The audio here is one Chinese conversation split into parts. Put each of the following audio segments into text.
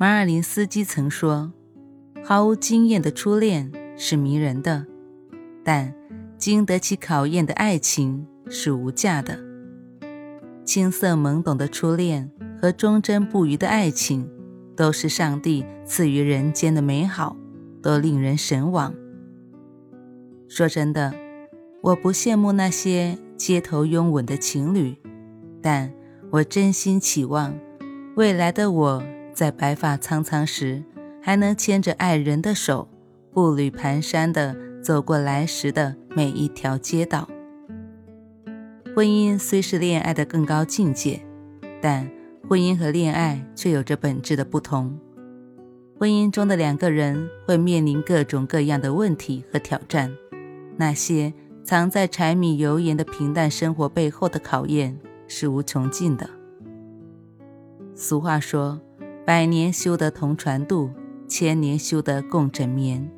马尔林斯基曾说：“毫无经验的初恋是迷人的，但经得起考验的爱情是无价的。青涩懵懂的初恋和忠贞不渝的爱情，都是上帝赐予人间的美好，都令人神往。说真的，我不羡慕那些街头拥吻的情侣，但我真心期望未来的我。”在白发苍苍时，还能牵着爱人的手，步履蹒跚地走过来时的每一条街道。婚姻虽是恋爱的更高境界，但婚姻和恋爱却有着本质的不同。婚姻中的两个人会面临各种各样的问题和挑战，那些藏在柴米油盐的平淡生活背后的考验是无穷尽的。俗话说。百年修得同船渡，千年修得共枕眠。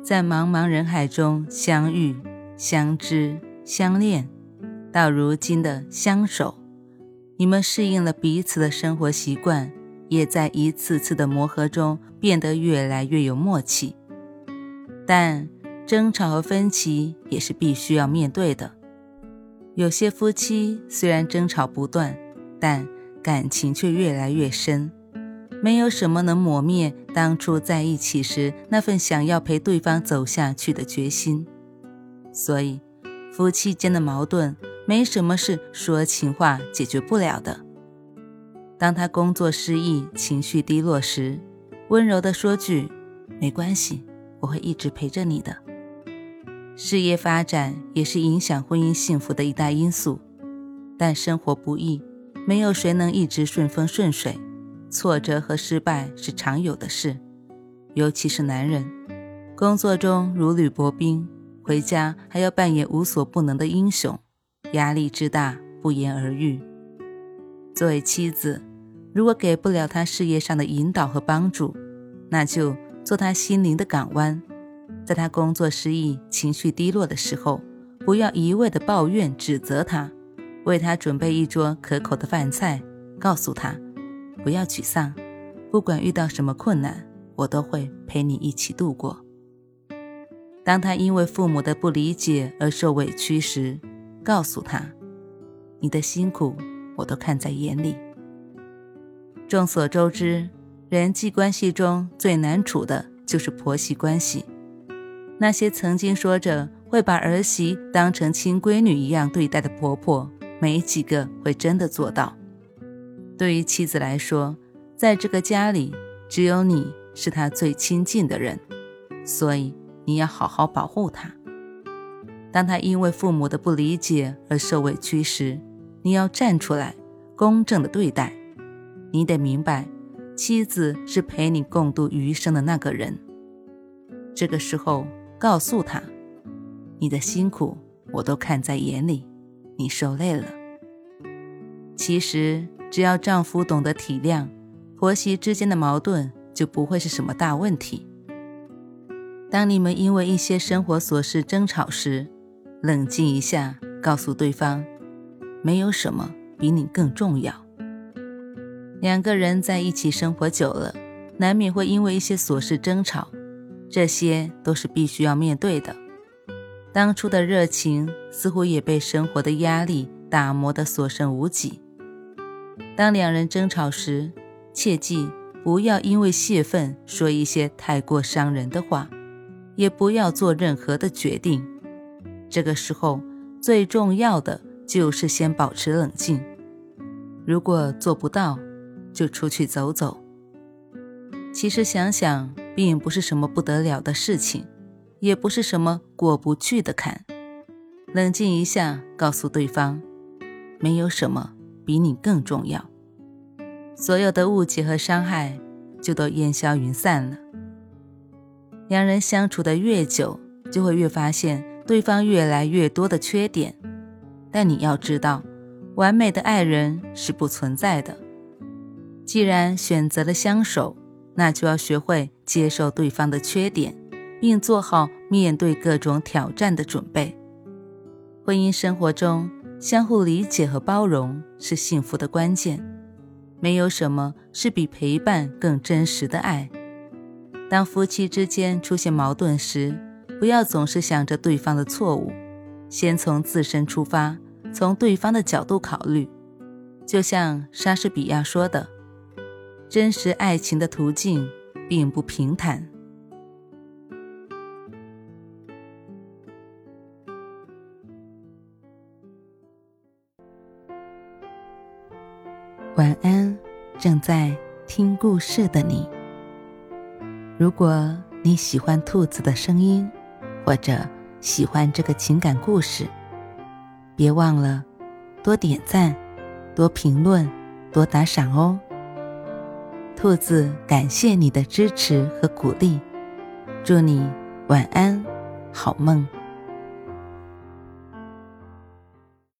在茫茫人海中相遇、相知、相恋，到如今的相守，你们适应了彼此的生活习惯，也在一次次的磨合中变得越来越有默契。但争吵和分歧也是必须要面对的。有些夫妻虽然争吵不断，但感情却越来越深。没有什么能抹灭当初在一起时那份想要陪对方走下去的决心，所以夫妻间的矛盾没什么是说情话解决不了的。当他工作失意、情绪低落时，温柔地说句“没关系，我会一直陪着你的”。事业发展也是影响婚姻幸福的一大因素，但生活不易，没有谁能一直顺风顺水。挫折和失败是常有的事，尤其是男人，工作中如履薄冰，回家还要扮演无所不能的英雄，压力之大不言而喻。作为妻子，如果给不了他事业上的引导和帮助，那就做他心灵的港湾。在他工作失意、情绪低落的时候，不要一味的抱怨指责他，为他准备一桌可口的饭菜，告诉他。不要沮丧，不管遇到什么困难，我都会陪你一起度过。当他因为父母的不理解而受委屈时，告诉他，你的辛苦我都看在眼里。众所周知，人际关系中最难处的就是婆媳关系。那些曾经说着会把儿媳当成亲闺女一样对待的婆婆，没几个会真的做到。对于妻子来说，在这个家里，只有你是她最亲近的人，所以你要好好保护她。当她因为父母的不理解而受委屈时，你要站出来，公正的对待。你得明白，妻子是陪你共度余生的那个人。这个时候，告诉她，你的辛苦我都看在眼里，你受累了。其实。只要丈夫懂得体谅，婆媳之间的矛盾就不会是什么大问题。当你们因为一些生活琐事争吵时，冷静一下，告诉对方，没有什么比你更重要。两个人在一起生活久了，难免会因为一些琐事争吵，这些都是必须要面对的。当初的热情似乎也被生活的压力打磨得所剩无几。当两人争吵时，切记不要因为泄愤说一些太过伤人的话，也不要做任何的决定。这个时候最重要的就是先保持冷静。如果做不到，就出去走走。其实想想，并不是什么不得了的事情，也不是什么过不去的坎。冷静一下，告诉对方，没有什么。比你更重要。所有的误解和伤害就都烟消云散了。两人相处的越久，就会越发现对方越来越多的缺点。但你要知道，完美的爱人是不存在的。既然选择了相守，那就要学会接受对方的缺点，并做好面对各种挑战的准备。婚姻生活中，相互理解和包容是幸福的关键。没有什么是比陪伴更真实的爱。当夫妻之间出现矛盾时，不要总是想着对方的错误，先从自身出发，从对方的角度考虑。就像莎士比亚说的：“真实爱情的途径并不平坦。”晚安，正在听故事的你。如果你喜欢兔子的声音，或者喜欢这个情感故事，别忘了多点赞、多评论、多打赏哦。兔子感谢你的支持和鼓励，祝你晚安，好梦。